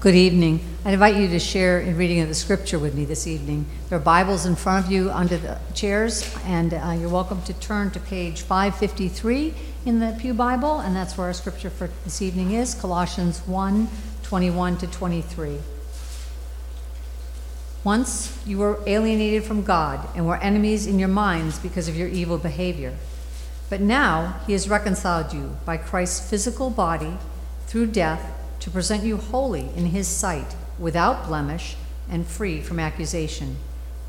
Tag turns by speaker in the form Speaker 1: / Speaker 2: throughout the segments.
Speaker 1: Good evening. I invite you to share in reading of the scripture with me this evening. There are Bibles in front of you under the chairs, and uh, you're welcome to turn to page 553 in the Pew Bible, and that's where our scripture for this evening is Colossians 1 21 to 23. Once you were alienated from God and were enemies in your minds because of your evil behavior. But now he has reconciled you by Christ's physical body through death to present you holy in his sight, without blemish and free from accusation,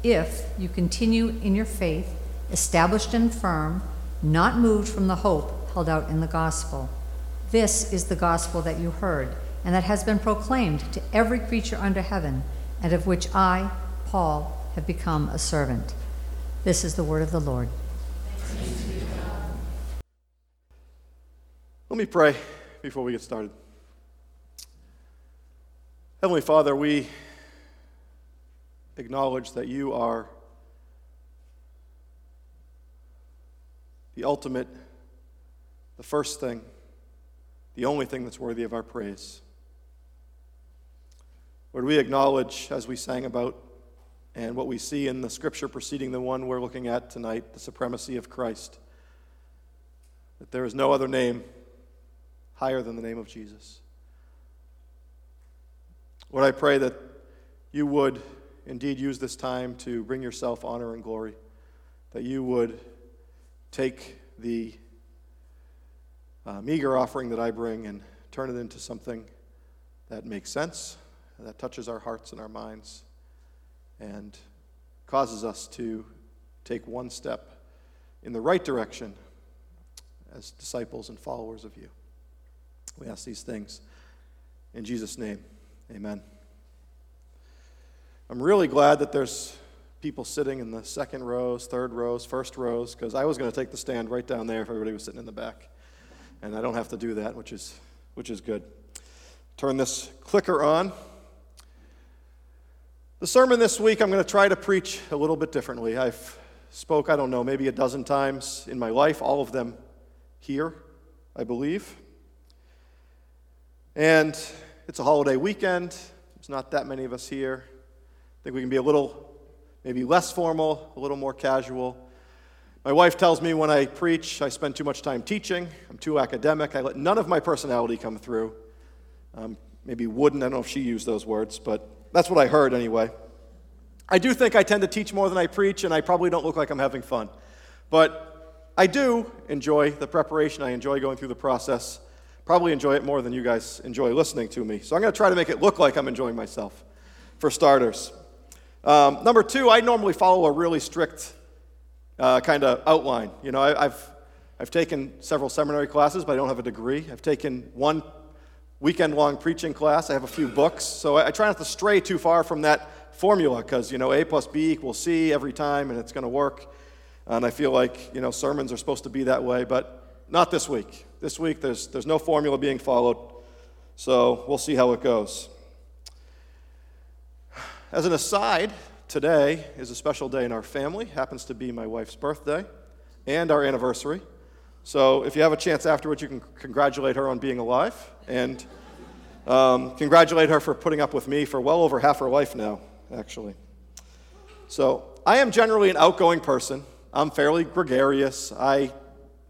Speaker 1: if you continue in your faith, established and firm, not moved from the hope held out in the gospel. This is the gospel that you heard, and that has been proclaimed to every creature under heaven, and of which I, Paul, have become a servant. This is the word of the Lord.
Speaker 2: Let me pray before we get started. Heavenly Father, we acknowledge that you are the ultimate, the first thing, the only thing that's worthy of our praise. Lord, we acknowledge, as we sang about, and what we see in the scripture preceding the one we're looking at tonight, the supremacy of Christ, that there is no other name higher than the name of Jesus. Lord, I pray that you would indeed use this time to bring yourself honor and glory, that you would take the uh, meager offering that I bring and turn it into something that makes sense, that touches our hearts and our minds, and causes us to take one step in the right direction as disciples and followers of you. We ask these things in Jesus' name. Amen. I'm really glad that there's people sitting in the second rows, third rows, first rows, because I was going to take the stand right down there if everybody was sitting in the back. And I don't have to do that, which is, which is good. Turn this clicker on. The sermon this week, I'm going to try to preach a little bit differently. I've spoke, I don't know, maybe a dozen times in my life, all of them here, I believe. And it's a holiday weekend. There's not that many of us here. I think we can be a little, maybe less formal, a little more casual. My wife tells me when I preach, I spend too much time teaching. I'm too academic. I let none of my personality come through. Um, maybe wouldn't. I don't know if she used those words, but that's what I heard anyway. I do think I tend to teach more than I preach, and I probably don't look like I'm having fun. But I do enjoy the preparation. I enjoy going through the process probably enjoy it more than you guys enjoy listening to me. So I'm going to try to make it look like I'm enjoying myself, for starters. Um, number two, I normally follow a really strict uh, kind of outline. You know, I, I've, I've taken several seminary classes, but I don't have a degree. I've taken one weekend long preaching class. I have a few books. So I, I try not to stray too far from that formula because, you know, A plus B equals C every time and it's going to work. And I feel like, you know, sermons are supposed to be that way, but not this week. This week, there's, there's no formula being followed, so we'll see how it goes. As an aside, today is a special day in our family. Happens to be my wife's birthday and our anniversary. So if you have a chance afterwards, you can congratulate her on being alive and um, congratulate her for putting up with me for well over half her life now, actually. So I am generally an outgoing person. I'm fairly gregarious. I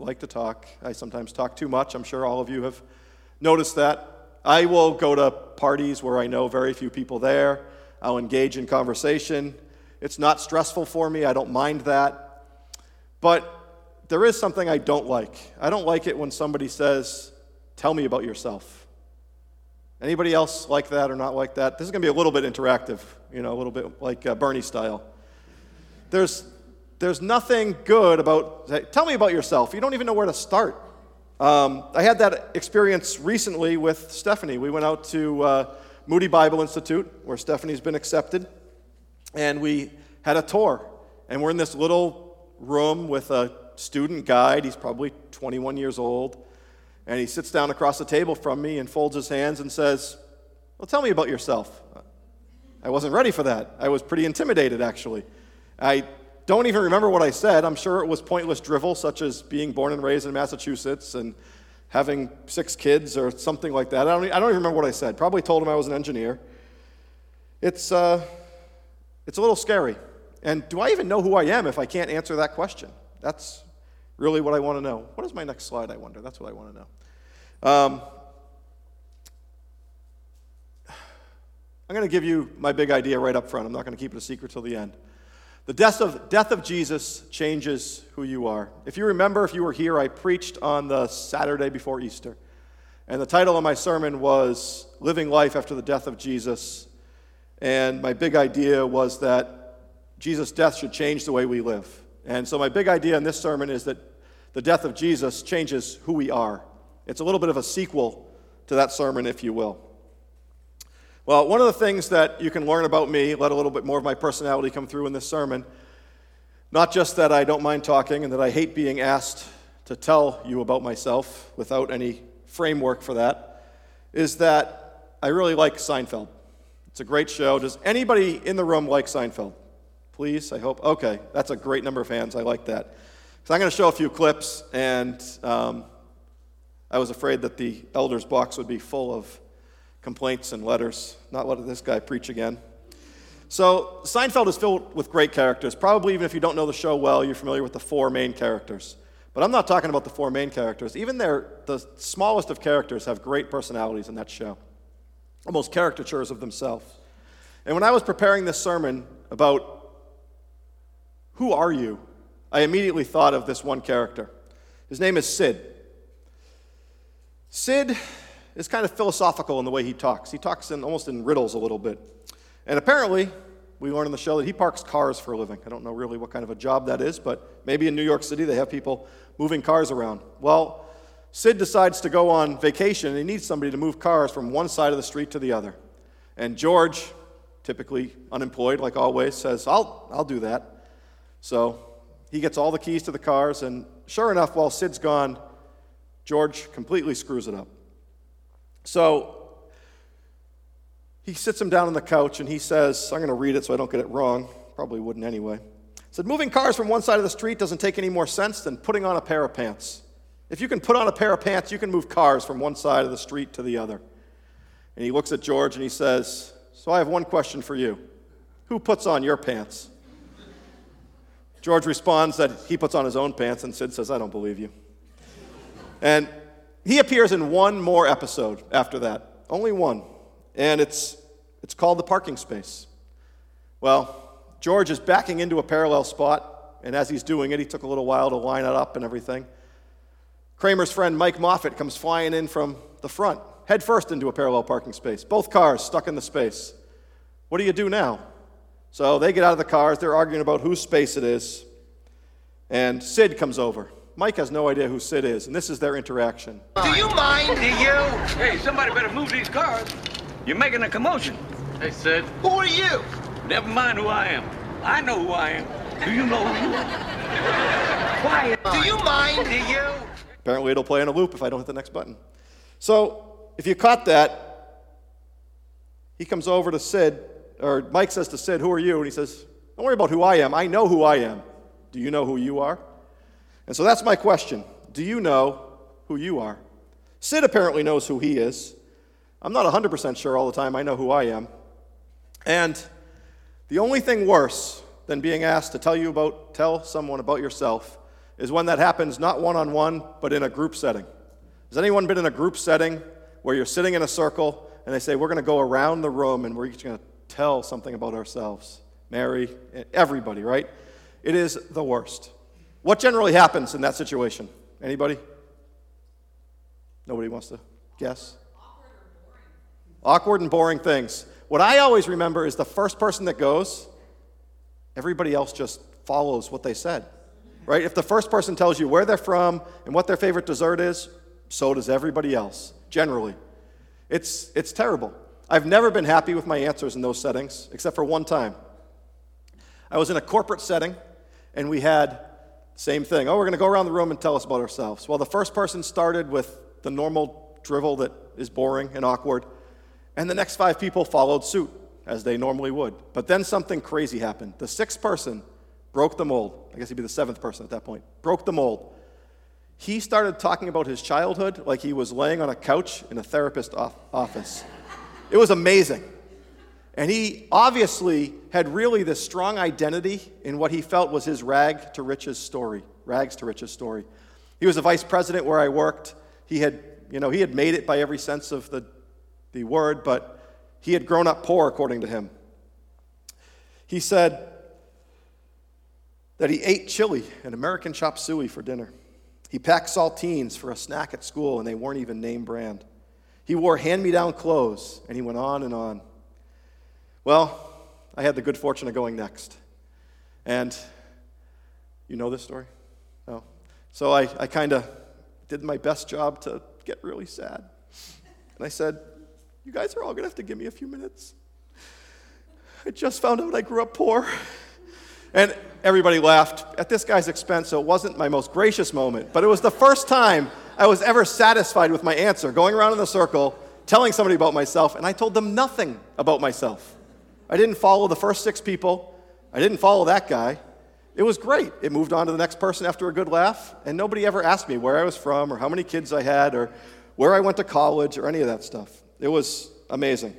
Speaker 2: like to talk. I sometimes talk too much. I'm sure all of you have noticed that. I will go to parties where I know very few people there. I'll engage in conversation. It's not stressful for me. I don't mind that. But there is something I don't like. I don't like it when somebody says, "Tell me about yourself." Anybody else like that or not like that? This is going to be a little bit interactive, you know, a little bit like uh, Bernie style. There's there's nothing good about, tell me about yourself. You don't even know where to start. Um, I had that experience recently with Stephanie. We went out to uh, Moody Bible Institute, where Stephanie's been accepted, and we had a tour. And we're in this little room with a student guide. He's probably 21 years old. And he sits down across the table from me and folds his hands and says, Well, tell me about yourself. I wasn't ready for that. I was pretty intimidated, actually. I don't even remember what I said. I'm sure it was pointless drivel, such as being born and raised in Massachusetts and having six kids or something like that. I don't, I don't even remember what I said. Probably told him I was an engineer. It's, uh, it's a little scary. And do I even know who I am if I can't answer that question? That's really what I want to know. What is my next slide, I wonder? That's what I want to know. Um, I'm going to give you my big idea right up front. I'm not going to keep it a secret till the end. The death of, death of Jesus changes who you are. If you remember, if you were here, I preached on the Saturday before Easter. And the title of my sermon was Living Life After the Death of Jesus. And my big idea was that Jesus' death should change the way we live. And so, my big idea in this sermon is that the death of Jesus changes who we are. It's a little bit of a sequel to that sermon, if you will. Well, one of the things that you can learn about me, let a little bit more of my personality come through in this sermon, not just that I don't mind talking and that I hate being asked to tell you about myself without any framework for that, is that I really like Seinfeld. It's a great show. Does anybody in the room like Seinfeld? Please, I hope. Okay, that's a great number of hands. I like that. So I'm going to show a few clips, and um, I was afraid that the elders' box would be full of complaints and letters. Not let this guy preach again. So, Seinfeld is filled with great characters. Probably, even if you don't know the show well, you're familiar with the four main characters. But I'm not talking about the four main characters. Even their, the smallest of characters have great personalities in that show, almost caricatures of themselves. And when I was preparing this sermon about who are you, I immediately thought of this one character. His name is Sid. Sid is kind of philosophical in the way he talks. He talks in, almost in riddles a little bit. And apparently, we learned in the show that he parks cars for a living. I don't know really what kind of a job that is, but maybe in New York City they have people moving cars around. Well, Sid decides to go on vacation and he needs somebody to move cars from one side of the street to the other. And George, typically unemployed like always, says, I'll, I'll do that. So he gets all the keys to the cars, and sure enough, while Sid's gone, George completely screws it up. So he sits him down on the couch and he says, I'm going to read it so I don't get it wrong. Probably wouldn't anyway. He said, Moving cars from one side of the street doesn't take any more sense than putting on a pair of pants. If you can put on a pair of pants, you can move cars from one side of the street to the other. And he looks at George and he says, So I have one question for you. Who puts on your pants? George responds that he puts on his own pants, and Sid says, I don't believe you. And he appears in one more episode after that, only one, and it's, it's called The Parking Space. Well, George is backing into a parallel spot, and as he's doing it, he took a little while to line it up and everything. Kramer's friend Mike Moffit comes flying in from the front, head first into a parallel parking space. Both cars stuck in the space. What do you do now? So they get out of the cars, they're arguing about whose space it is, and Sid comes over. Mike has no idea who Sid is, and this is their interaction.
Speaker 3: Do you mind?
Speaker 4: Do you? Hey, somebody better move these cars. You're making a commotion.
Speaker 3: Hey, Sid. Who are you?
Speaker 4: Never mind who I am. I know who I am. Do you know who you are? Quiet.
Speaker 3: Do you mind? Do you?
Speaker 2: Apparently, it'll play in a loop if I don't hit the next button. So, if you caught that, he comes over to Sid, or Mike says to Sid, Who are you? And he says, Don't worry about who I am. I know who I am. Do you know who you are? And so that's my question. Do you know who you are? Sid apparently knows who he is. I'm not 100% sure all the time I know who I am. And the only thing worse than being asked to tell you about tell someone about yourself is when that happens not one-on-one but in a group setting. Has anyone been in a group setting where you're sitting in a circle and they say we're going to go around the room and we're each going to tell something about ourselves? Mary, everybody, right? It is the worst. What generally happens in that situation? Anybody? Nobody wants to guess? Awkward and boring things. What I always remember is the first person that goes, everybody else just follows what they said. Right? If the first person tells you where they're from and what their favorite dessert is, so does everybody else, generally. It's, it's terrible. I've never been happy with my answers in those settings, except for one time. I was in a corporate setting, and we had same thing. Oh, we're going to go around the room and tell us about ourselves. Well, the first person started with the normal drivel that is boring and awkward, and the next five people followed suit, as they normally would. But then something crazy happened. The sixth person broke the mold. I guess he'd be the seventh person at that point. Broke the mold. he started talking about his childhood like he was laying on a couch in a therapist off- office. It was amazing. And he obviously had really this strong identity in what he felt was his rag to riches story, rags to riches story. He was a vice president where I worked. He had, you know, he had made it by every sense of the, the word, but he had grown up poor, according to him. He said that he ate chili and American chop suey for dinner. He packed saltines for a snack at school, and they weren't even name brand. He wore hand me down clothes, and he went on and on. Well, I had the good fortune of going next. And you know this story? No. So I, I kind of did my best job to get really sad. And I said, You guys are all going to have to give me a few minutes. I just found out I grew up poor. And everybody laughed at this guy's expense, so it wasn't my most gracious moment, but it was the first time I was ever satisfied with my answer, going around in a circle, telling somebody about myself, and I told them nothing about myself. I didn't follow the first six people, I didn't follow that guy. It was great. It moved on to the next person after a good laugh, and nobody ever asked me where I was from or how many kids I had or where I went to college or any of that stuff. It was amazing.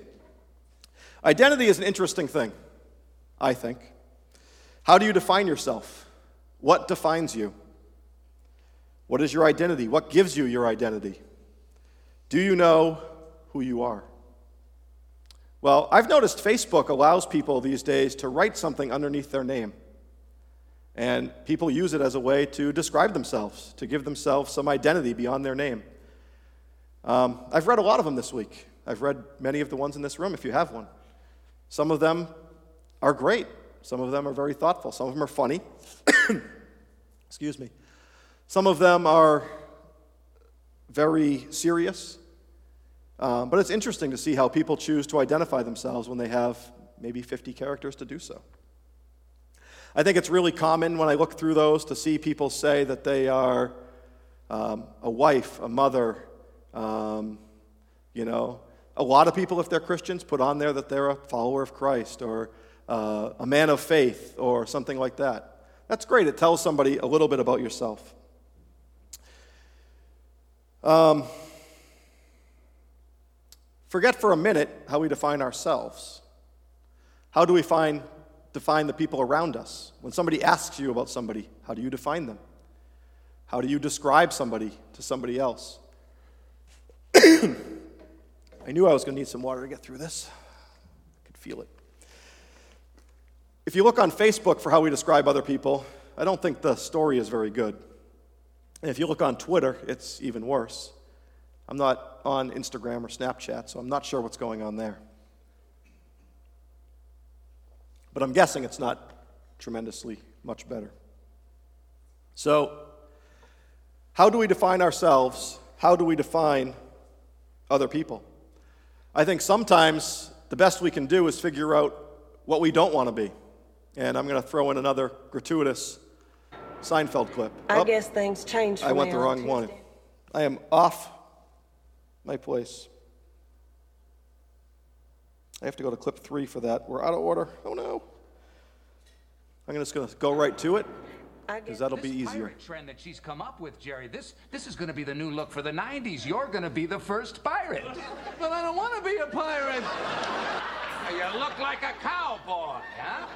Speaker 2: Identity is an interesting thing, I think. How do you define yourself? What defines you? What is your identity? What gives you your identity? Do you know who you are? Well, I've noticed Facebook allows people these days to write something underneath their name. And people use it as a way to describe themselves, to give themselves some identity beyond their name. Um, I've read a lot of them this week. I've read many of the ones in this room, if you have one. Some of them are great. Some of them are very thoughtful. Some of them are funny. Excuse me. Some of them are very serious. Um, but it's interesting to see how people choose to identify themselves when they have maybe 50 characters to do so. I think it's really common when I look through those to see people say that they are um, a wife, a mother, um, you know. A lot of people, if they're Christians, put on there that they're a follower of Christ or uh, a man of faith or something like that. That's great. It tells somebody a little bit about yourself. Um, forget for a minute how we define ourselves. How do we find, define the people around us? When somebody asks you about somebody, how do you define them? How do you describe somebody to somebody else? I knew I was going to need some water to get through this. I could feel it. If you look on Facebook for how we describe other people, I don't think the story is very good. And if you look on Twitter, it's even worse. I'm not on Instagram or Snapchat, so I'm not sure what's going on there. But I'm guessing it's not tremendously much better. So, how do we define ourselves? How do we define other people? I think sometimes the best we can do is figure out what we don't want to be. And I'm going to throw in another gratuitous Seinfeld clip.
Speaker 5: I
Speaker 2: Oh,
Speaker 5: guess things change.
Speaker 2: I went the wrong one. I am off my place. I have to go to clip three for that. We're out of order. Oh no. I'm just going to go right to it because that'll
Speaker 6: this
Speaker 2: be easier.
Speaker 6: pirate trend that she's come up with, Jerry. This this is going to be the new look for the '90s. You're going to be the first pirate.
Speaker 4: But I don't want to be a pirate. You look like a cowboy, huh?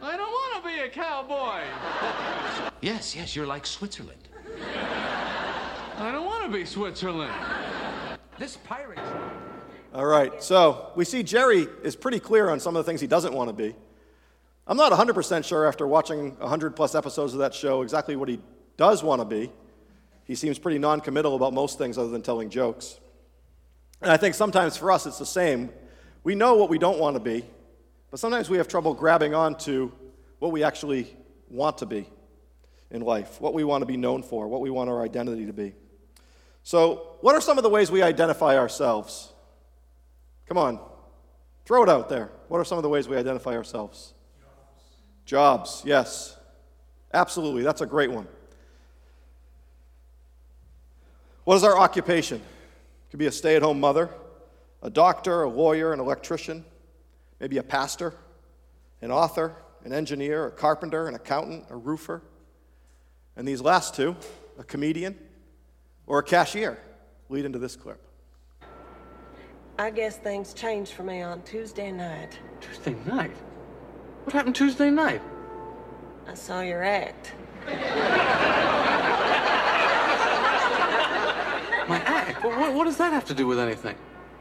Speaker 4: I don't want to be a cowboy.
Speaker 6: Yes, yes, you're like Switzerland.
Speaker 4: I don't want to be Switzerland.
Speaker 6: This pirate.
Speaker 2: All right, so we see Jerry is pretty clear on some of the things he doesn't want to be. I'm not 100% sure after watching 100 plus episodes of that show exactly what he does want to be. He seems pretty non committal about most things other than telling jokes. And I think sometimes for us it's the same. We know what we don't want to be, but sometimes we have trouble grabbing on to what we actually want to be in life, what we want to be known for, what we want our identity to be. So, what are some of the ways we identify ourselves? Come on, throw it out there. What are some of the ways we identify ourselves? Jobs, yes. Absolutely, that's a great one. What is our occupation? It could be a stay at home mother, a doctor, a lawyer, an electrician, maybe a pastor, an author, an engineer, a carpenter, an accountant, a roofer. And these last two, a comedian, or a cashier? Lead into this clip.
Speaker 5: I guess things changed for me on Tuesday night.
Speaker 7: Tuesday night? What happened Tuesday night?
Speaker 5: I saw your act.
Speaker 7: My act? What, what, what does that have to do with anything?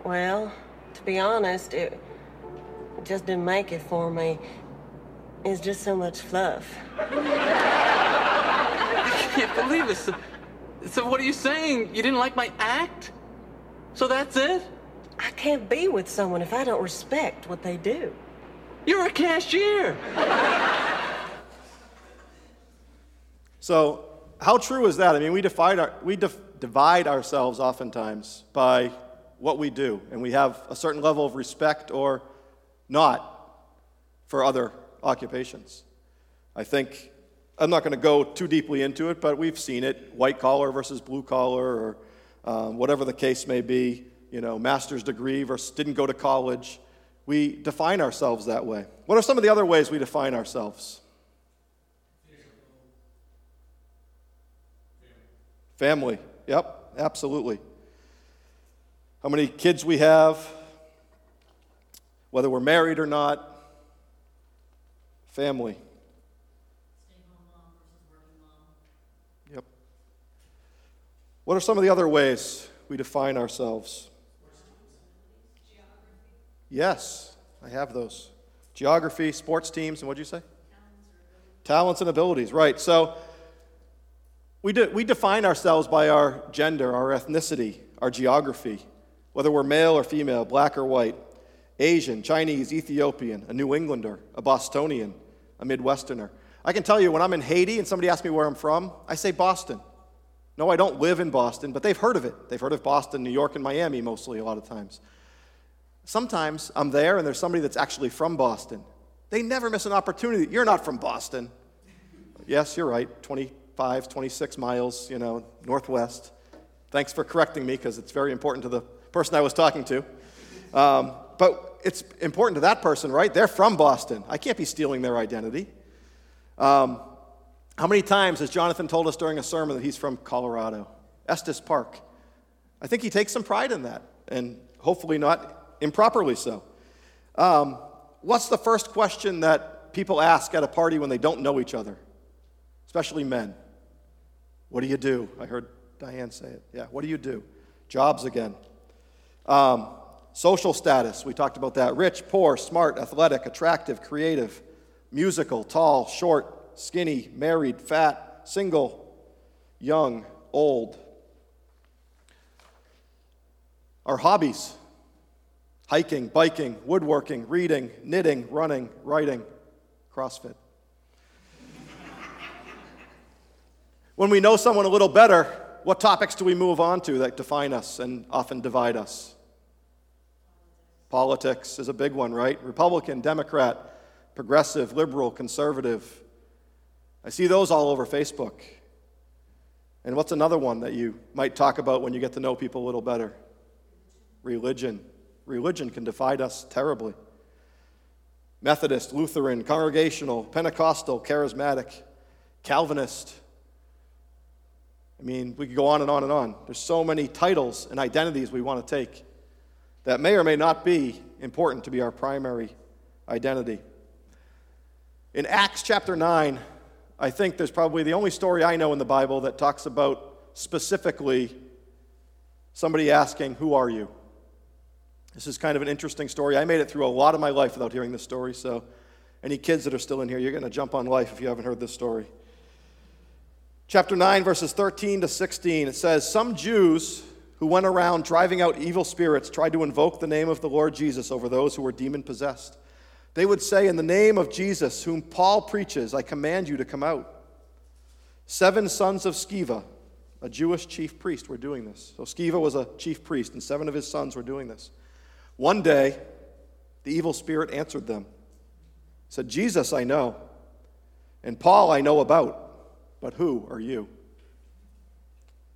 Speaker 5: Well, to be honest, it it just didn't make it for me. It's just so much fluff.
Speaker 7: I can't believe this. So, so what are you saying? You didn't like my act? So that's it?
Speaker 5: I can't be with someone if I don't respect what they do.
Speaker 7: You're a cashier.
Speaker 2: So, how true is that? I mean, we, divide our, we dif- divide ourselves oftentimes by what we do, and we have a certain level of respect or not for other occupations. I think, I'm not going to go too deeply into it, but we've seen it white collar versus blue collar, or um, whatever the case may be, you know, master's degree versus didn't go to college. We define ourselves that way. What are some of the other ways we define ourselves? Family. Yep, absolutely. How many kids we have, whether we're married or not. Family. Yep. What are some of the other ways we define ourselves? Yes, I have those. Geography, sports teams, and what'd you say? Talents and abilities, right. So we, we define ourselves by our gender, our ethnicity, our geography, whether we're male or female, black or white, Asian, Chinese, Ethiopian, a New Englander, a Bostonian, a Midwesterner. I can tell you when I'm in Haiti and somebody asks me where I'm from, I say Boston. No, I don't live in Boston, but they've heard of it. They've heard of Boston, New York, and Miami mostly a lot of times. Sometimes I'm there and there's somebody that's actually from Boston. They never miss an opportunity. You're not from Boston. Yes, you're right. 25, 26 miles, you know, northwest. Thanks for correcting me because it's very important to the person I was talking to. Um, but it's important to that person, right? They're from Boston. I can't be stealing their identity. Um, how many times has Jonathan told us during a sermon that he's from Colorado? Estes Park. I think he takes some pride in that, and hopefully not improperly so. Um, what's the first question that people ask at a party when they don't know each other, especially men? What do you do? I heard Diane say it. Yeah, what do you do? Jobs again. Um, social status, we talked about that. Rich, poor, smart, athletic, attractive, creative, musical, tall, short, skinny, married, fat, single, young, old. Our hobbies hiking, biking, woodworking, reading, knitting, running, writing, CrossFit. when we know someone a little better, what topics do we move on to that define us and often divide us? Politics is a big one, right? Republican, Democrat, progressive, liberal, conservative. I see those all over Facebook. And what's another one that you might talk about when you get to know people a little better? Religion. Religion can divide us terribly. Methodist, Lutheran, Congregational, Pentecostal, Charismatic, Calvinist. I mean, we could go on and on and on. There's so many titles and identities we want to take that may or may not be important to be our primary identity. In Acts chapter 9, I think there's probably the only story I know in the Bible that talks about specifically somebody asking, Who are you? This is kind of an interesting story. I made it through a lot of my life without hearing this story, so any kids that are still in here, you're going to jump on life if you haven't heard this story. Chapter 9, verses 13 to 16, it says, Some Jews who went around driving out evil spirits tried to invoke the name of the Lord Jesus over those who were demon possessed. They would say, In the name of Jesus, whom Paul preaches, I command you to come out. Seven sons of Sceva, a Jewish chief priest, were doing this. So Sceva was a chief priest, and seven of his sons were doing this. One day, the evil spirit answered them. He said, Jesus I know, and Paul I know about, but who are you?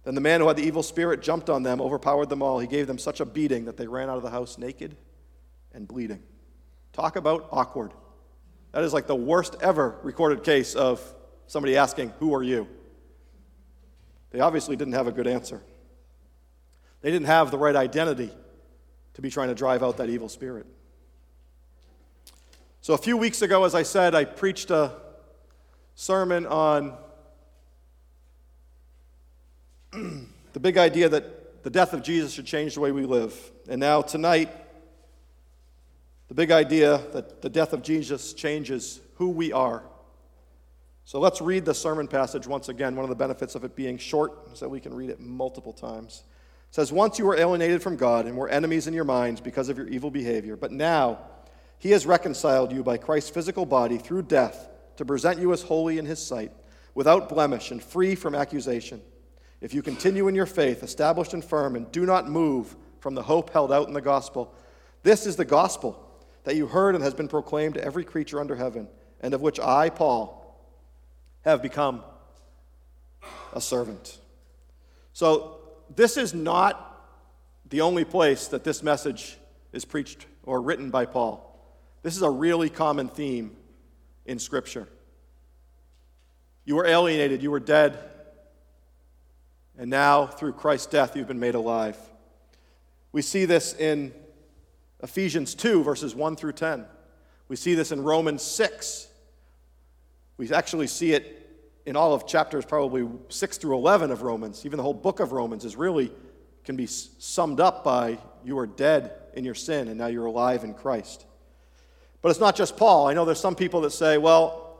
Speaker 2: Then the man who had the evil spirit jumped on them, overpowered them all. He gave them such a beating that they ran out of the house naked and bleeding. Talk about awkward. That is like the worst ever recorded case of somebody asking, Who are you? They obviously didn't have a good answer. They didn't have the right identity to be trying to drive out that evil spirit. So, a few weeks ago, as I said, I preached a sermon on the big idea that the death of Jesus should change the way we live. And now, tonight, the big idea that the death of Jesus changes who we are. So let's read the sermon passage once again. One of the benefits of it being short is that we can read it multiple times. It says, Once you were alienated from God and were enemies in your minds because of your evil behavior, but now he has reconciled you by Christ's physical body through death to present you as holy in his sight, without blemish and free from accusation. If you continue in your faith, established and firm, and do not move from the hope held out in the gospel, this is the gospel that you heard and has been proclaimed to every creature under heaven, and of which I, Paul, have become a servant. So, this is not the only place that this message is preached or written by Paul. This is a really common theme in Scripture. You were alienated, you were dead, and now through Christ's death you've been made alive. We see this in Ephesians 2, verses 1 through 10. We see this in Romans 6. We actually see it in all of chapters probably 6 through 11 of Romans. Even the whole book of Romans is really can be summed up by you are dead in your sin and now you're alive in Christ. But it's not just Paul. I know there's some people that say, well,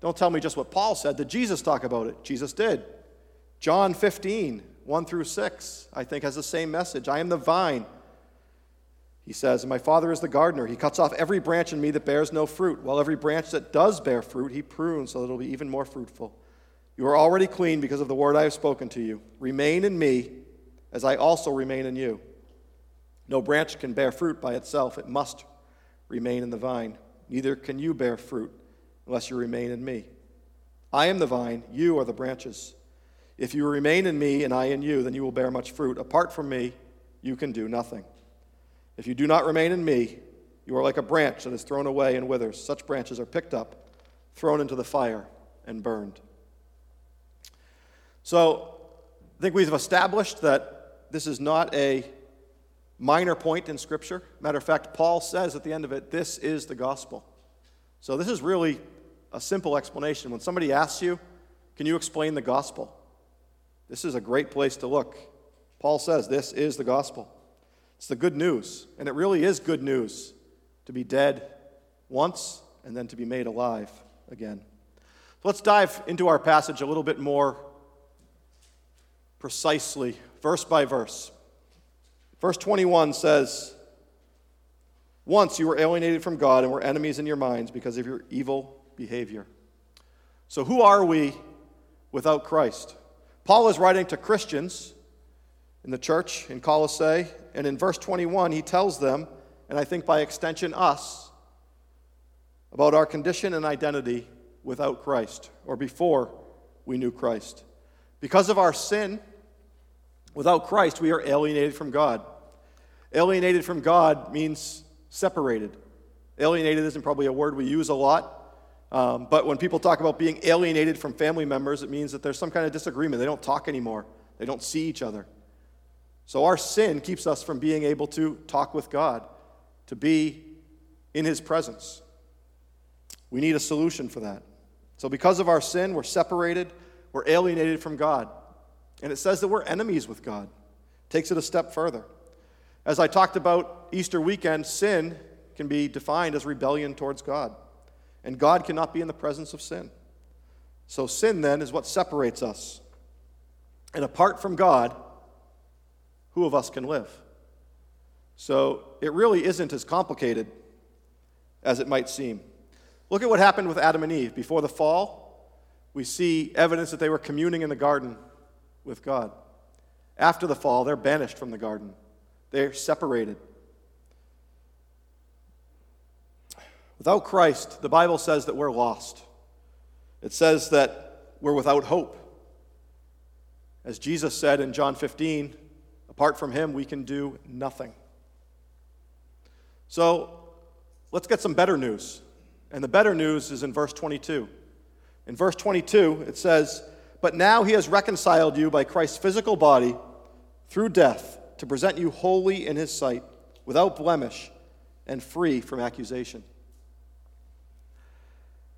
Speaker 2: don't tell me just what Paul said. Did Jesus talk about it? Jesus did. John 15, 1 through 6, I think has the same message. I am the vine. He says, My Father is the gardener. He cuts off every branch in me that bears no fruit, while every branch that does bear fruit, he prunes so that it'll be even more fruitful. You are already clean because of the word I have spoken to you. Remain in me, as I also remain in you. No branch can bear fruit by itself, it must remain in the vine. Neither can you bear fruit unless you remain in me. I am the vine, you are the branches. If you remain in me and I in you, then you will bear much fruit. Apart from me, you can do nothing. If you do not remain in me, you are like a branch that is thrown away and withers. Such branches are picked up, thrown into the fire, and burned. So, I think we've established that this is not a minor point in Scripture. Matter of fact, Paul says at the end of it, this is the gospel. So, this is really a simple explanation. When somebody asks you, can you explain the gospel? This is a great place to look. Paul says, this is the gospel. It's the good news. And it really is good news to be dead once and then to be made alive again. So let's dive into our passage a little bit more precisely, verse by verse. Verse 21 says, Once you were alienated from God and were enemies in your minds because of your evil behavior. So, who are we without Christ? Paul is writing to Christians in the church in Colossae, and in verse 21, he tells them, and I think by extension us, about our condition and identity without Christ or before we knew Christ. Because of our sin, Without Christ, we are alienated from God. Alienated from God means separated. Alienated isn't probably a word we use a lot, um, but when people talk about being alienated from family members, it means that there's some kind of disagreement. They don't talk anymore, they don't see each other. So our sin keeps us from being able to talk with God, to be in His presence. We need a solution for that. So, because of our sin, we're separated, we're alienated from God. And it says that we're enemies with God. Takes it a step further. As I talked about Easter weekend, sin can be defined as rebellion towards God. And God cannot be in the presence of sin. So sin then is what separates us. And apart from God, who of us can live? So it really isn't as complicated as it might seem. Look at what happened with Adam and Eve. Before the fall, we see evidence that they were communing in the garden with God. After the fall, they're banished from the garden, they're separated. Without Christ, the Bible says that we're lost. It says that we're without hope. As Jesus said in John 15, apart from him, we can do nothing. So let's get some better news. And the better news is in verse 22. In verse 22, it says, but now he has reconciled you by Christ's physical body through death to present you holy in his sight, without blemish, and free from accusation.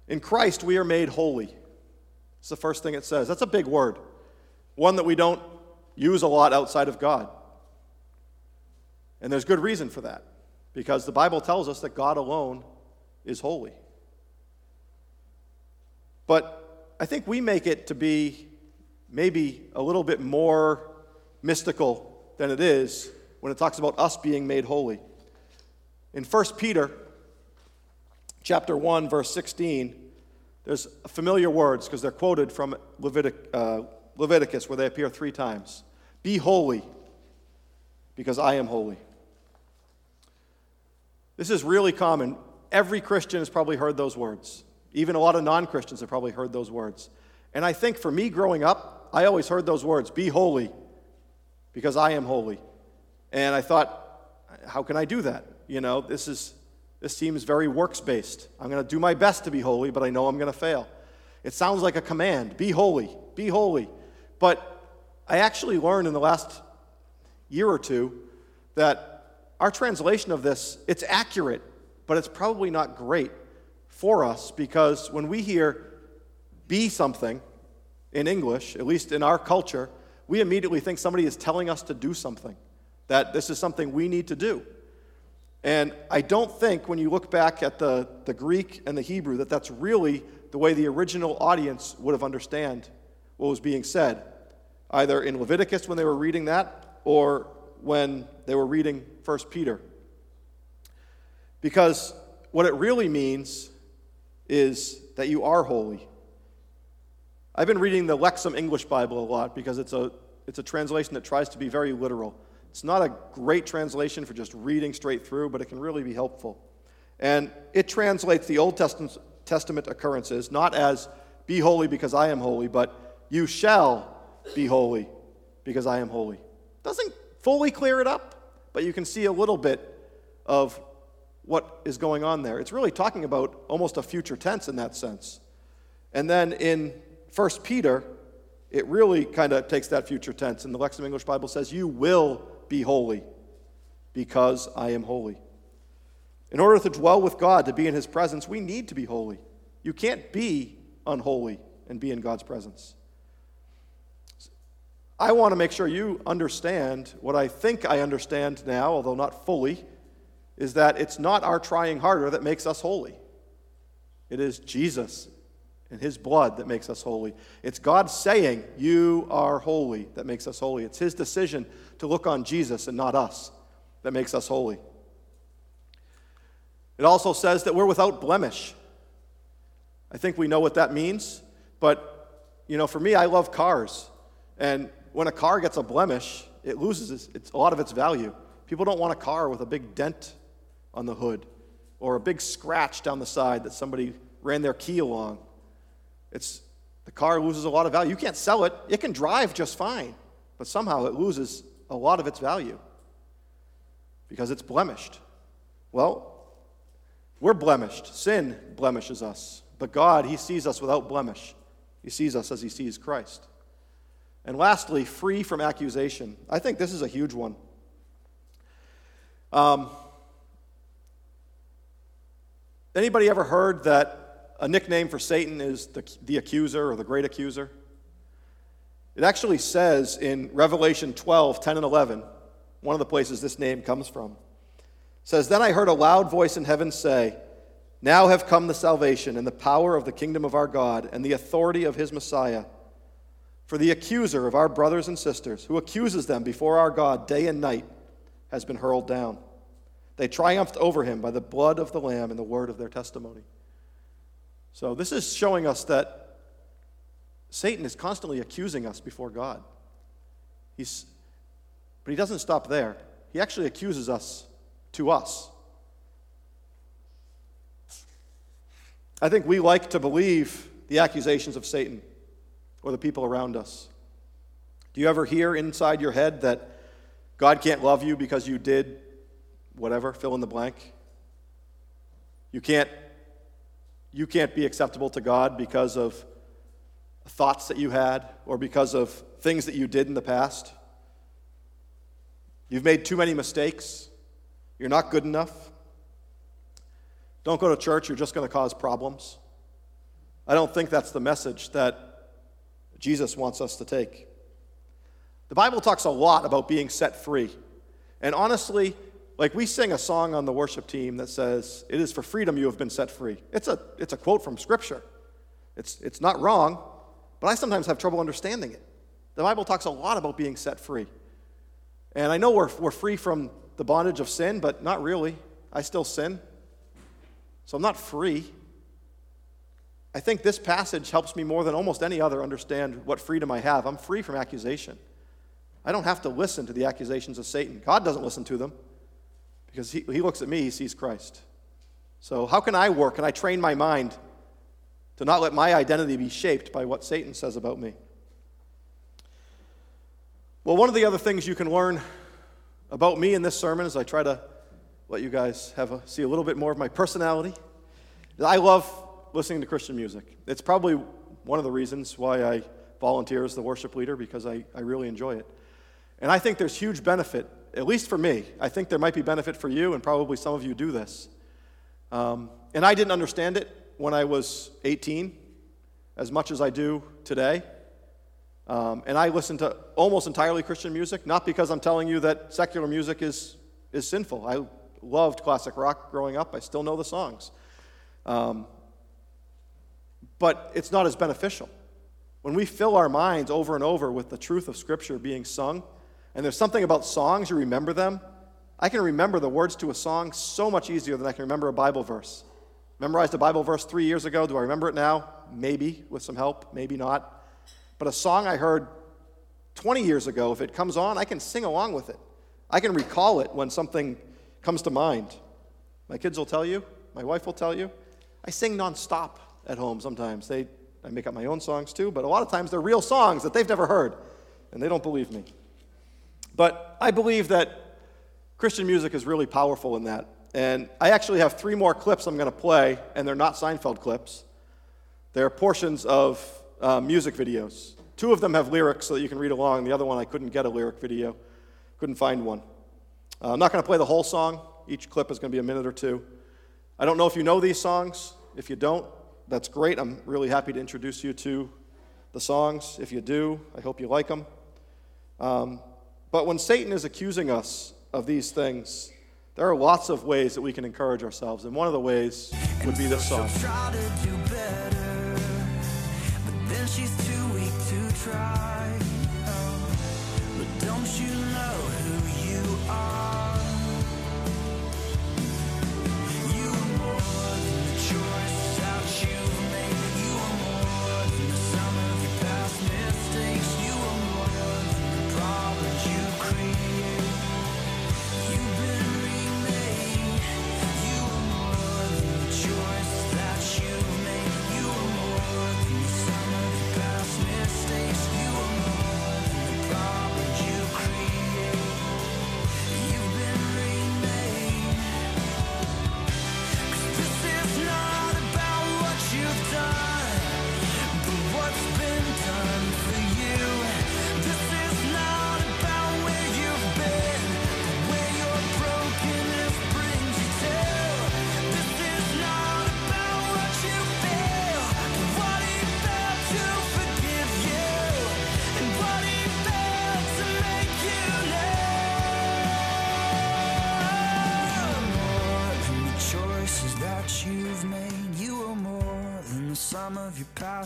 Speaker 2: In Christ, we are made holy. It's the first thing it says. That's a big word, one that we don't use a lot outside of God. And there's good reason for that, because the Bible tells us that God alone is holy. But I think we make it to be maybe a little bit more mystical than it is when it talks about us being made holy. In 1 Peter chapter 1 verse 16, there's familiar words because they're quoted from Levitic, uh, Leviticus where they appear 3 times. Be holy because I am holy. This is really common. Every Christian has probably heard those words. Even a lot of non Christians have probably heard those words. And I think for me growing up, I always heard those words be holy because I am holy. And I thought, how can I do that? You know, this is this seems very works based. I'm going to do my best to be holy, but I know I'm going to fail. It sounds like a command be holy, be holy. But I actually learned in the last year or two that our translation of this, it's accurate, but it's probably not great for us because when we hear be something in English, at least in our culture, we immediately think somebody is telling us to do something, that this is something we need to do. And I don't think when you look back at the, the Greek and the Hebrew that that's really the way the original audience would have understand what was being said, either in Leviticus when they were reading that or when they were reading 1 Peter. Because what it really means is that you are holy. I've been reading the Lexham English Bible a lot because it's a, it's a translation that tries to be very literal. It's not a great translation for just reading straight through, but it can really be helpful. And it translates the Old Testament, Testament occurrences not as be holy because I am holy, but you shall be holy because I am holy. Doesn't fully clear it up, but you can see a little bit of what is going on there. It's really talking about almost a future tense in that sense. And then in 1 Peter, it really kind of takes that future tense. And the Lexham English Bible says, You will be holy because I am holy. In order to dwell with God, to be in his presence, we need to be holy. You can't be unholy and be in God's presence. I want to make sure you understand what I think I understand now, although not fully, is that it's not our trying harder that makes us holy. It is Jesus and his blood that makes us holy. It's God saying, You are holy, that makes us holy. It's his decision to look on Jesus and not us that makes us holy. It also says that we're without blemish. I think we know what that means, but you know, for me, I love cars. And when a car gets a blemish, it loses its, it's, a lot of its value. People don't want a car with a big dent on the hood or a big scratch down the side that somebody ran their key along. It's, the car loses a lot of value. You can't sell it, it can drive just fine, but somehow it loses a lot of its value because it's blemished. Well, we're blemished. Sin blemishes us. But God, He sees us without blemish. He sees us as He sees Christ. And lastly, free from accusation. I think this is a huge one. Um, anybody ever heard that a nickname for Satan is the, the accuser or the great accuser. It actually says in Revelation 12, 10 and 11, one of the places this name comes from, says, Then I heard a loud voice in heaven say, Now have come the salvation and the power of the kingdom of our God and the authority of his Messiah. For the accuser of our brothers and sisters, who accuses them before our God day and night, has been hurled down. They triumphed over him by the blood of the Lamb and the word of their testimony. So, this is showing us that Satan is constantly accusing us before God. He's, but he doesn't stop there. He actually accuses us to us. I think we like to believe the accusations of Satan or the people around us. Do you ever hear inside your head that God can't love you because you did whatever, fill in the blank? You can't you can't be acceptable to God because of thoughts that you had or because of things that you did in the past. You've made too many mistakes. You're not good enough. Don't go to church, you're just going to cause problems. I don't think that's the message that Jesus wants us to take. The Bible talks a lot about being set free. And honestly, like we sing a song on the worship team that says, It is for freedom you have been set free. It's a, it's a quote from Scripture. It's, it's not wrong, but I sometimes have trouble understanding it. The Bible talks a lot about being set free. And I know we're, we're free from the bondage of sin, but not really. I still sin. So I'm not free. I think this passage helps me more than almost any other understand what freedom I have. I'm free from accusation. I don't have to listen to the accusations of Satan. God doesn't listen to them because he, he looks at me, he sees Christ. So, how can I work? Can I train my mind to not let my identity be shaped by what Satan says about me? Well, one of the other things you can learn about me in this sermon as I try to let you guys have a, see a little bit more of my personality. I love listening to Christian music. It's probably one of the reasons why I volunteer as the worship leader because I, I really enjoy it. And I think there's huge benefit, at least for me. I think there might be benefit for you, and probably some of you do this. Um, and I didn't understand it when I was 18 as much as I do today. Um, and I listen to almost entirely Christian music, not because I'm telling you that secular music is, is sinful. I loved classic rock growing up, I still know the songs. Um, but it's not as beneficial. When we fill our minds over and over with the truth of Scripture being sung, and there's something about songs, you remember them. I can remember the words to a song so much easier than I can remember a Bible verse. Memorized a Bible verse three years ago. Do I remember it now? Maybe, with some help, maybe not. But a song I heard 20 years ago, if it comes on, I can sing along with it. I can recall it when something comes to mind. My kids will tell you, my wife will tell you. I sing nonstop at home sometimes. They, I make up my own songs too, but a lot of times they're real songs that they've never heard, and they don't believe me. But I believe that Christian music is really powerful in that. And I actually have three more clips I'm going to play, and they're not Seinfeld clips. They're portions of uh, music videos. Two of them have lyrics so that you can read along. The other one, I couldn't get a lyric video, couldn't find one. Uh, I'm not going to play the whole song. Each clip is going to be a minute or two. I don't know if you know these songs. If you don't, that's great. I'm really happy to introduce you to the songs. If you do, I hope you like them. Um, but when Satan is accusing us of these things, there are lots of ways that we can encourage ourselves. And one of the ways would be this song.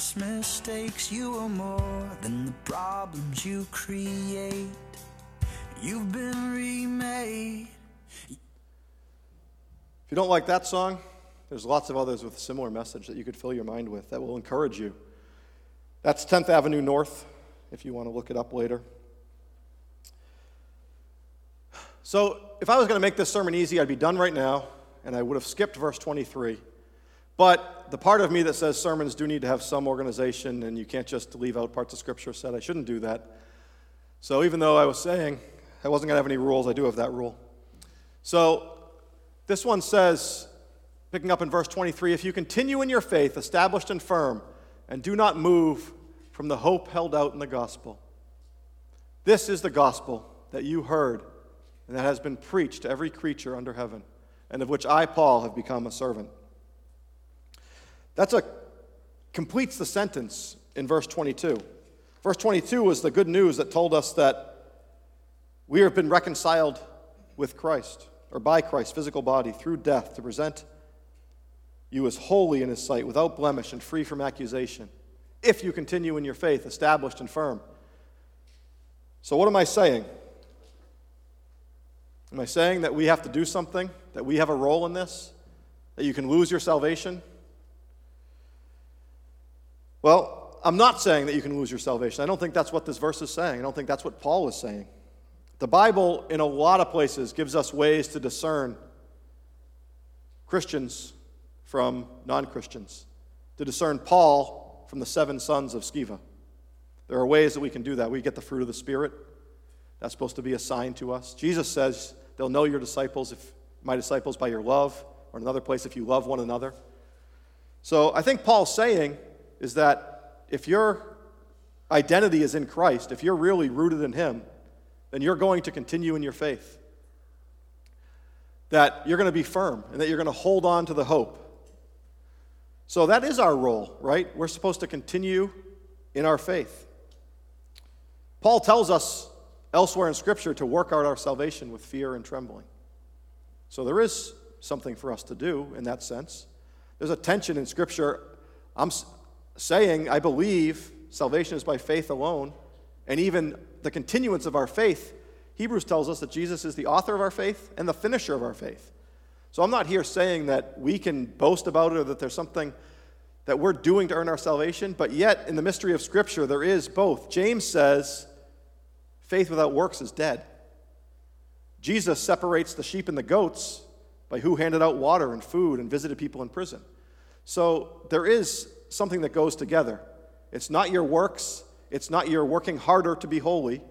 Speaker 8: Past mistakes. You are more than the problems you create. You've been remade.
Speaker 2: If you don't like that song, there's lots of others with a similar message that you could fill your mind with that will encourage you. That's 10th Avenue North, if you want to look it up later. So, if I was going to make this sermon easy, I'd be done right now, and I would have skipped verse 23. But the part of me that says sermons do need to have some organization and you can't just leave out parts of Scripture said I shouldn't do that. So even though I was saying I wasn't going to have any rules, I do have that rule. So this one says, picking up in verse 23, if you continue in your faith, established and firm, and do not move from the hope held out in the gospel. This is the gospel that you heard and that has been preached to every creature under heaven, and of which I, Paul, have become a servant. That's a completes the sentence in verse 22. Verse 22 was the good news that told us that we have been reconciled with Christ, or by Christ's physical body, through death to present you as holy in his sight, without blemish and free from accusation, if you continue in your faith, established and firm. So, what am I saying? Am I saying that we have to do something, that we have a role in this, that you can lose your salvation? Well, I'm not saying that you can lose your salvation. I don't think that's what this verse is saying. I don't think that's what Paul is saying. The Bible, in a lot of places, gives us ways to discern Christians from non Christians, to discern Paul from the seven sons of Sceva. There are ways that we can do that. We get the fruit of the Spirit. That's supposed to be a sign to us. Jesus says they'll know your disciples, if my disciples, by your love, or in another place, if you love one another. So I think Paul's saying is that if your identity is in Christ, if you're really rooted in Him, then you're going to continue in your faith. That you're going to be firm and that you're going to hold on to the hope. So that is our role, right? We're supposed to continue in our faith. Paul tells us elsewhere in Scripture to work out our salvation with fear and trembling. So there is something for us to do in that sense. There's a tension in Scripture. I'm saying, I believe salvation is by faith alone, and even the continuance of our faith. Hebrews tells us that Jesus is the author of our faith and the finisher of our faith. So I'm not here saying that we can boast about it or that there's something that we're doing to earn our salvation, but yet in the mystery of Scripture, there is both. James says, faith without works is dead. Jesus separates the sheep and the goats by who handed out water and food and visited people in prison. So there is something that goes together. It's not your works, it's not your working harder to be holy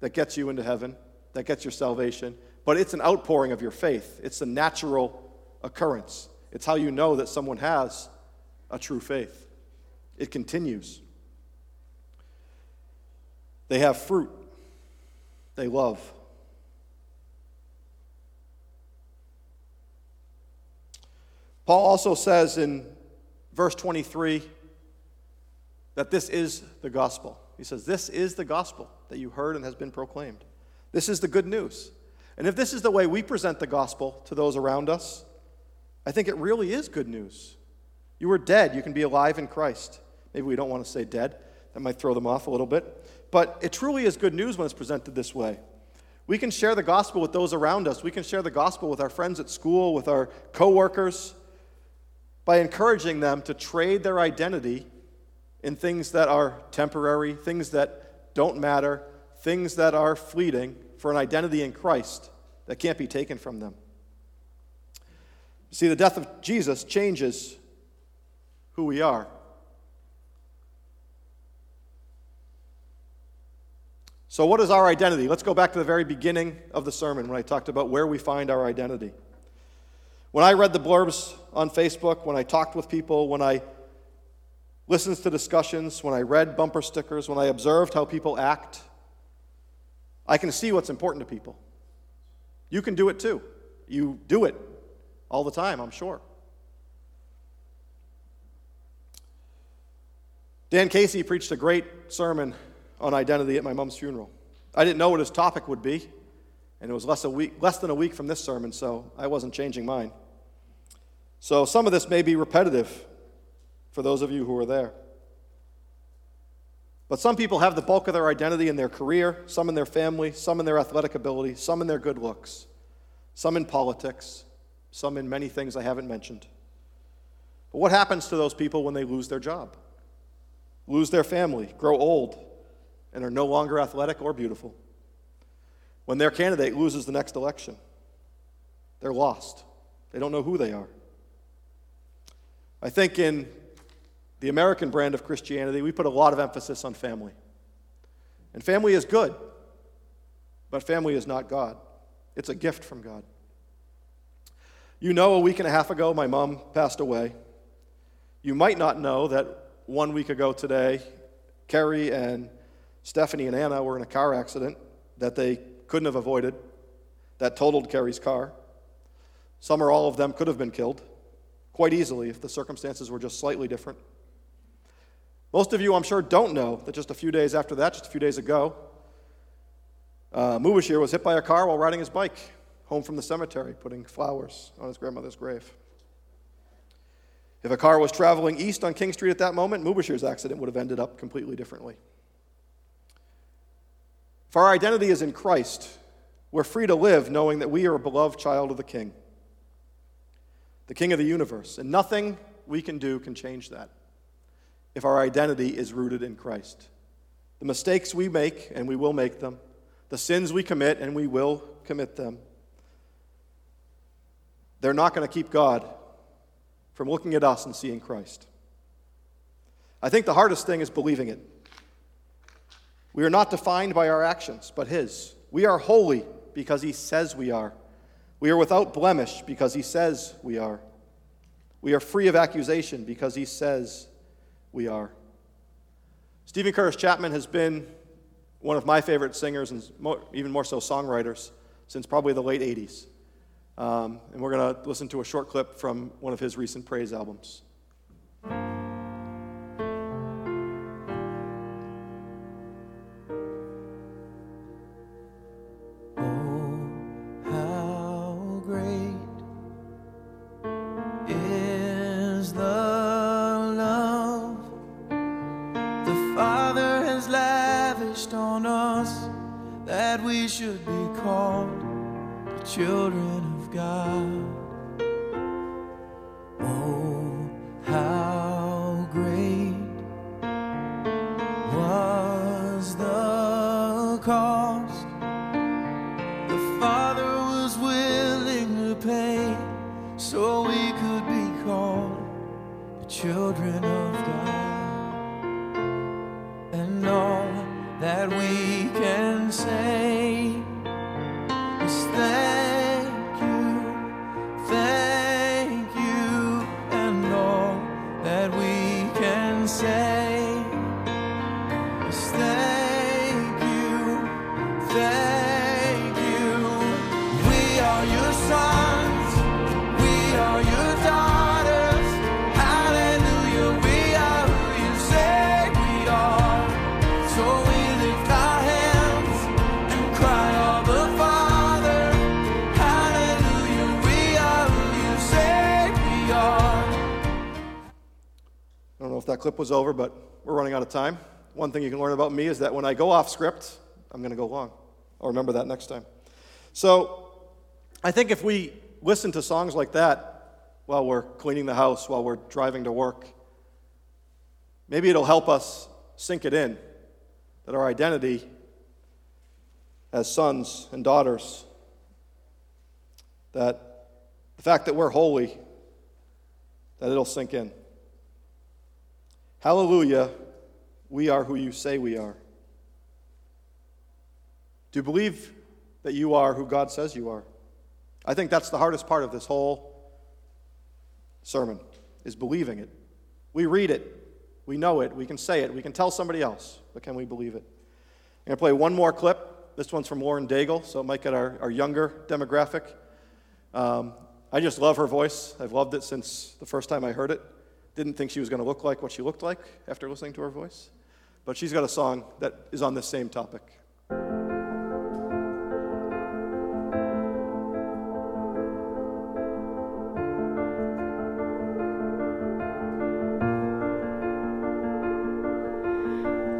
Speaker 2: that gets you into heaven, that gets your salvation, but it's an outpouring of your faith. It's a natural occurrence. It's how you know that someone has a true faith. It continues. They have fruit, they love. Paul also says in verse 23 that this is the gospel. He says, This is the gospel that you heard and has been proclaimed. This is the good news. And if this is the way we present the gospel to those around us, I think it really is good news. You were dead, you can be alive in Christ. Maybe we don't want to say dead, that might throw them off a little bit. But it truly is good news when it's presented this way. We can share the gospel with those around us. We can share the gospel with our friends at school, with our coworkers, by encouraging them to trade their identity in things that are temporary, things that don't matter, things that are fleeting for an identity in Christ that can't be taken from them. See, the death of Jesus changes who we are. So, what is our identity? Let's go back to the very beginning of the sermon when I talked about where we find our identity. When I read the blurbs on Facebook, when I talked with people, when I listened to discussions, when I read bumper stickers, when I observed how people act, I can see what's important to people. You can do it too. You do it all the time, I'm sure. Dan Casey preached a great sermon on identity at my mom's funeral. I didn't know what his topic would be, and it was less, a week, less than a week from this sermon, so I wasn't changing mine. So some of this may be repetitive for those of you who are there. But some people have the bulk of their identity in their career, some in their family, some in their athletic ability, some in their good looks, some in politics, some in many things I haven't mentioned. But what happens to those people when they lose their job, lose their family, grow old, and are no longer athletic or beautiful? When their candidate loses the next election, they're lost. They don't know who they are. I think in the American brand of Christianity, we put a lot of emphasis on family. And family is good, but family is not God. It's a gift from God. You know, a week and a half ago, my mom passed away. You might not know that one week ago today, Carrie and Stephanie and Anna were in a car accident that they couldn't have avoided, that totaled Carrie's car. Some or all of them could have been killed quite easily if the circumstances were just slightly different. Most of you, I'm sure, don't know that just a few days after that, just a few days ago, uh, Mubashir was hit by a car while riding his bike home from the cemetery, putting flowers on his grandmother's grave. If a car was traveling east on King Street at that moment, Mubashir's accident would have ended up completely differently. If our identity is in Christ, we're free to live knowing that we are a beloved child of the King, the King of the universe, and nothing we can do can change that if our identity is rooted in Christ. The mistakes we make, and we will make them, the sins we commit, and we will commit them, they're not going to keep God from looking at us and seeing Christ. I think the hardest thing is believing it. We are not defined by our actions, but His. We are holy because He says we are. We are without blemish because He says we are. We are free of accusation because He says we are. Steven Curtis Chapman has been one of my favorite singers and even more so songwriters since probably the late 80s. Um, and we're going to listen to a short clip from one of his recent praise albums. Clip was over, but we're running out of time. One thing you can learn about me is that when I go off script, I'm going to go long. I'll remember that next time. So I think if we listen to songs like that while we're cleaning the house, while we're driving to work, maybe it'll help us sink it in that our identity as sons and daughters, that the fact that we're holy, that it'll sink in. Hallelujah, we are who you say we are. Do you believe that you are who God says you are? I think that's the hardest part of this whole sermon is believing it. We read it, we know it, we can say it, we can tell somebody else, but can we believe it? I'm going to play one more clip. This one's from Lauren Daigle, so it might get our, our younger demographic. Um, I just love her voice. I've loved it since the first time I heard it. Didn't think she was going to look like what she looked like after listening to her voice. But she's got a song that is on this same topic.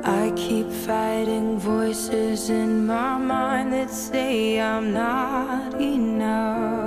Speaker 9: I keep fighting voices in my mind that say I'm not enough.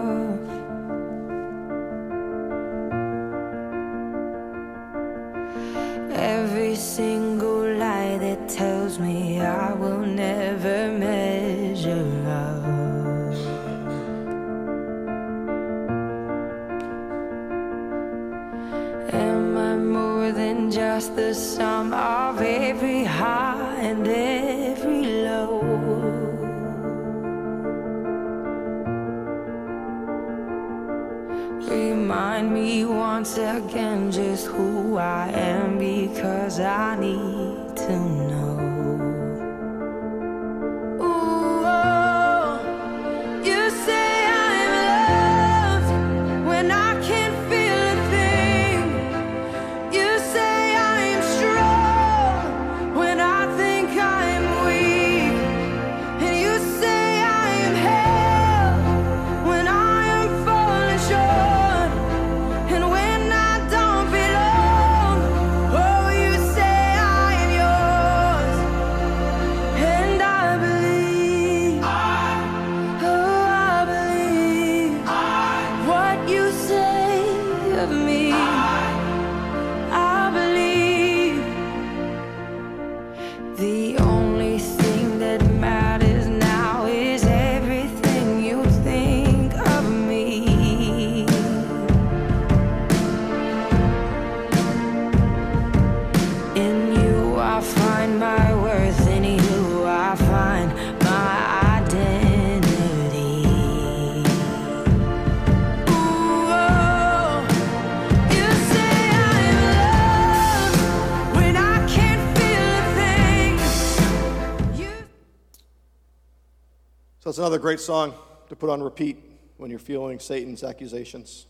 Speaker 2: It's another great song to put on repeat when you're feeling Satan's accusations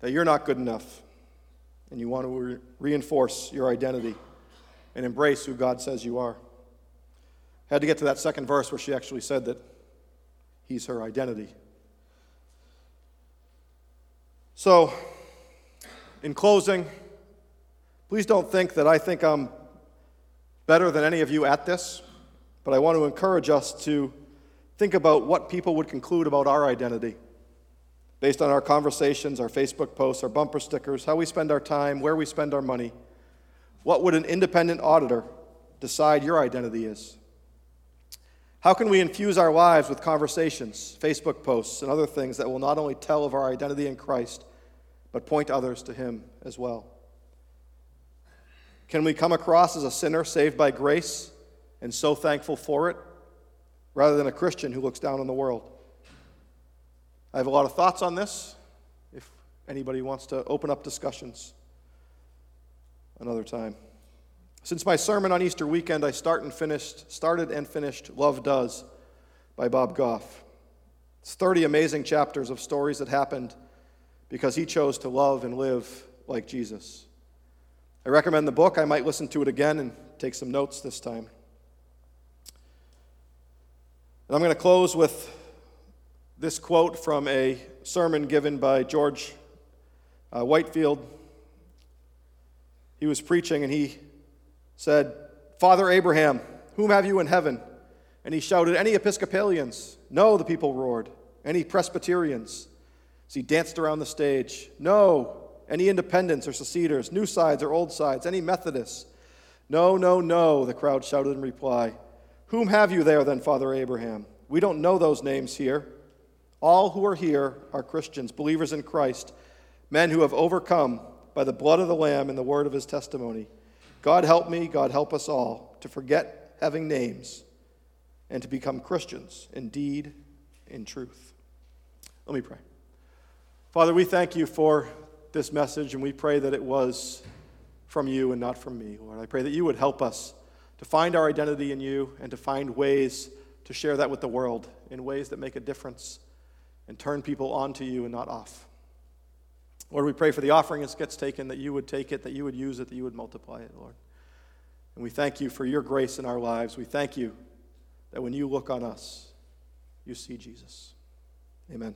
Speaker 2: that you're not good enough and you want to re- reinforce your identity and embrace who God says you are. Had to get to that second verse where she actually said that he's her identity. So, in closing, please don't think that I think I'm better than any of you at this, but I want to encourage us to think about what people would conclude about our identity based on our conversations, our Facebook posts, our bumper stickers, how we spend our time, where we spend our money. What would an independent auditor decide your identity is? How can we infuse our lives with conversations, Facebook posts, and other things that will not only tell of our identity in Christ, but point others to Him as well? Can we come across as a sinner saved by grace and so thankful for it, rather than a Christian who looks down on the world? I have a lot of thoughts on this. If anybody wants to open up discussions another time. Since my sermon on Easter weekend, I start and finished, started and finished Love Does by Bob Goff. It's 30 amazing chapters of stories that happened because he chose to love and live like Jesus. I recommend the book. I might listen to it again and take some notes this time. And I'm going to close with this quote from a sermon given by George uh, Whitefield. He was preaching and he said, Father Abraham, whom have you in heaven? And he shouted, Any Episcopalians? No, the people roared. Any Presbyterians? As he danced around the stage, No. Any independents or seceders, new sides or old sides? Any Methodists? No, no, no, the crowd shouted in reply. Whom have you there then, Father Abraham? We don't know those names here. All who are here are Christians, believers in Christ, men who have overcome by the blood of the Lamb and the word of his testimony. God help me, God help us all to forget having names and to become Christians in deed, in truth. Let me pray. Father, we thank you for this message and we pray that it was from you and not from me, Lord. I pray that you would help us to find our identity in you and to find ways to share that with the world in ways that make a difference and turn people onto you and not off. Lord, we pray for the offering that gets taken, that you would take it, that you would use it, that you would multiply it, Lord. And we thank you for your grace in our lives. We thank you that when you look on us, you see Jesus. Amen.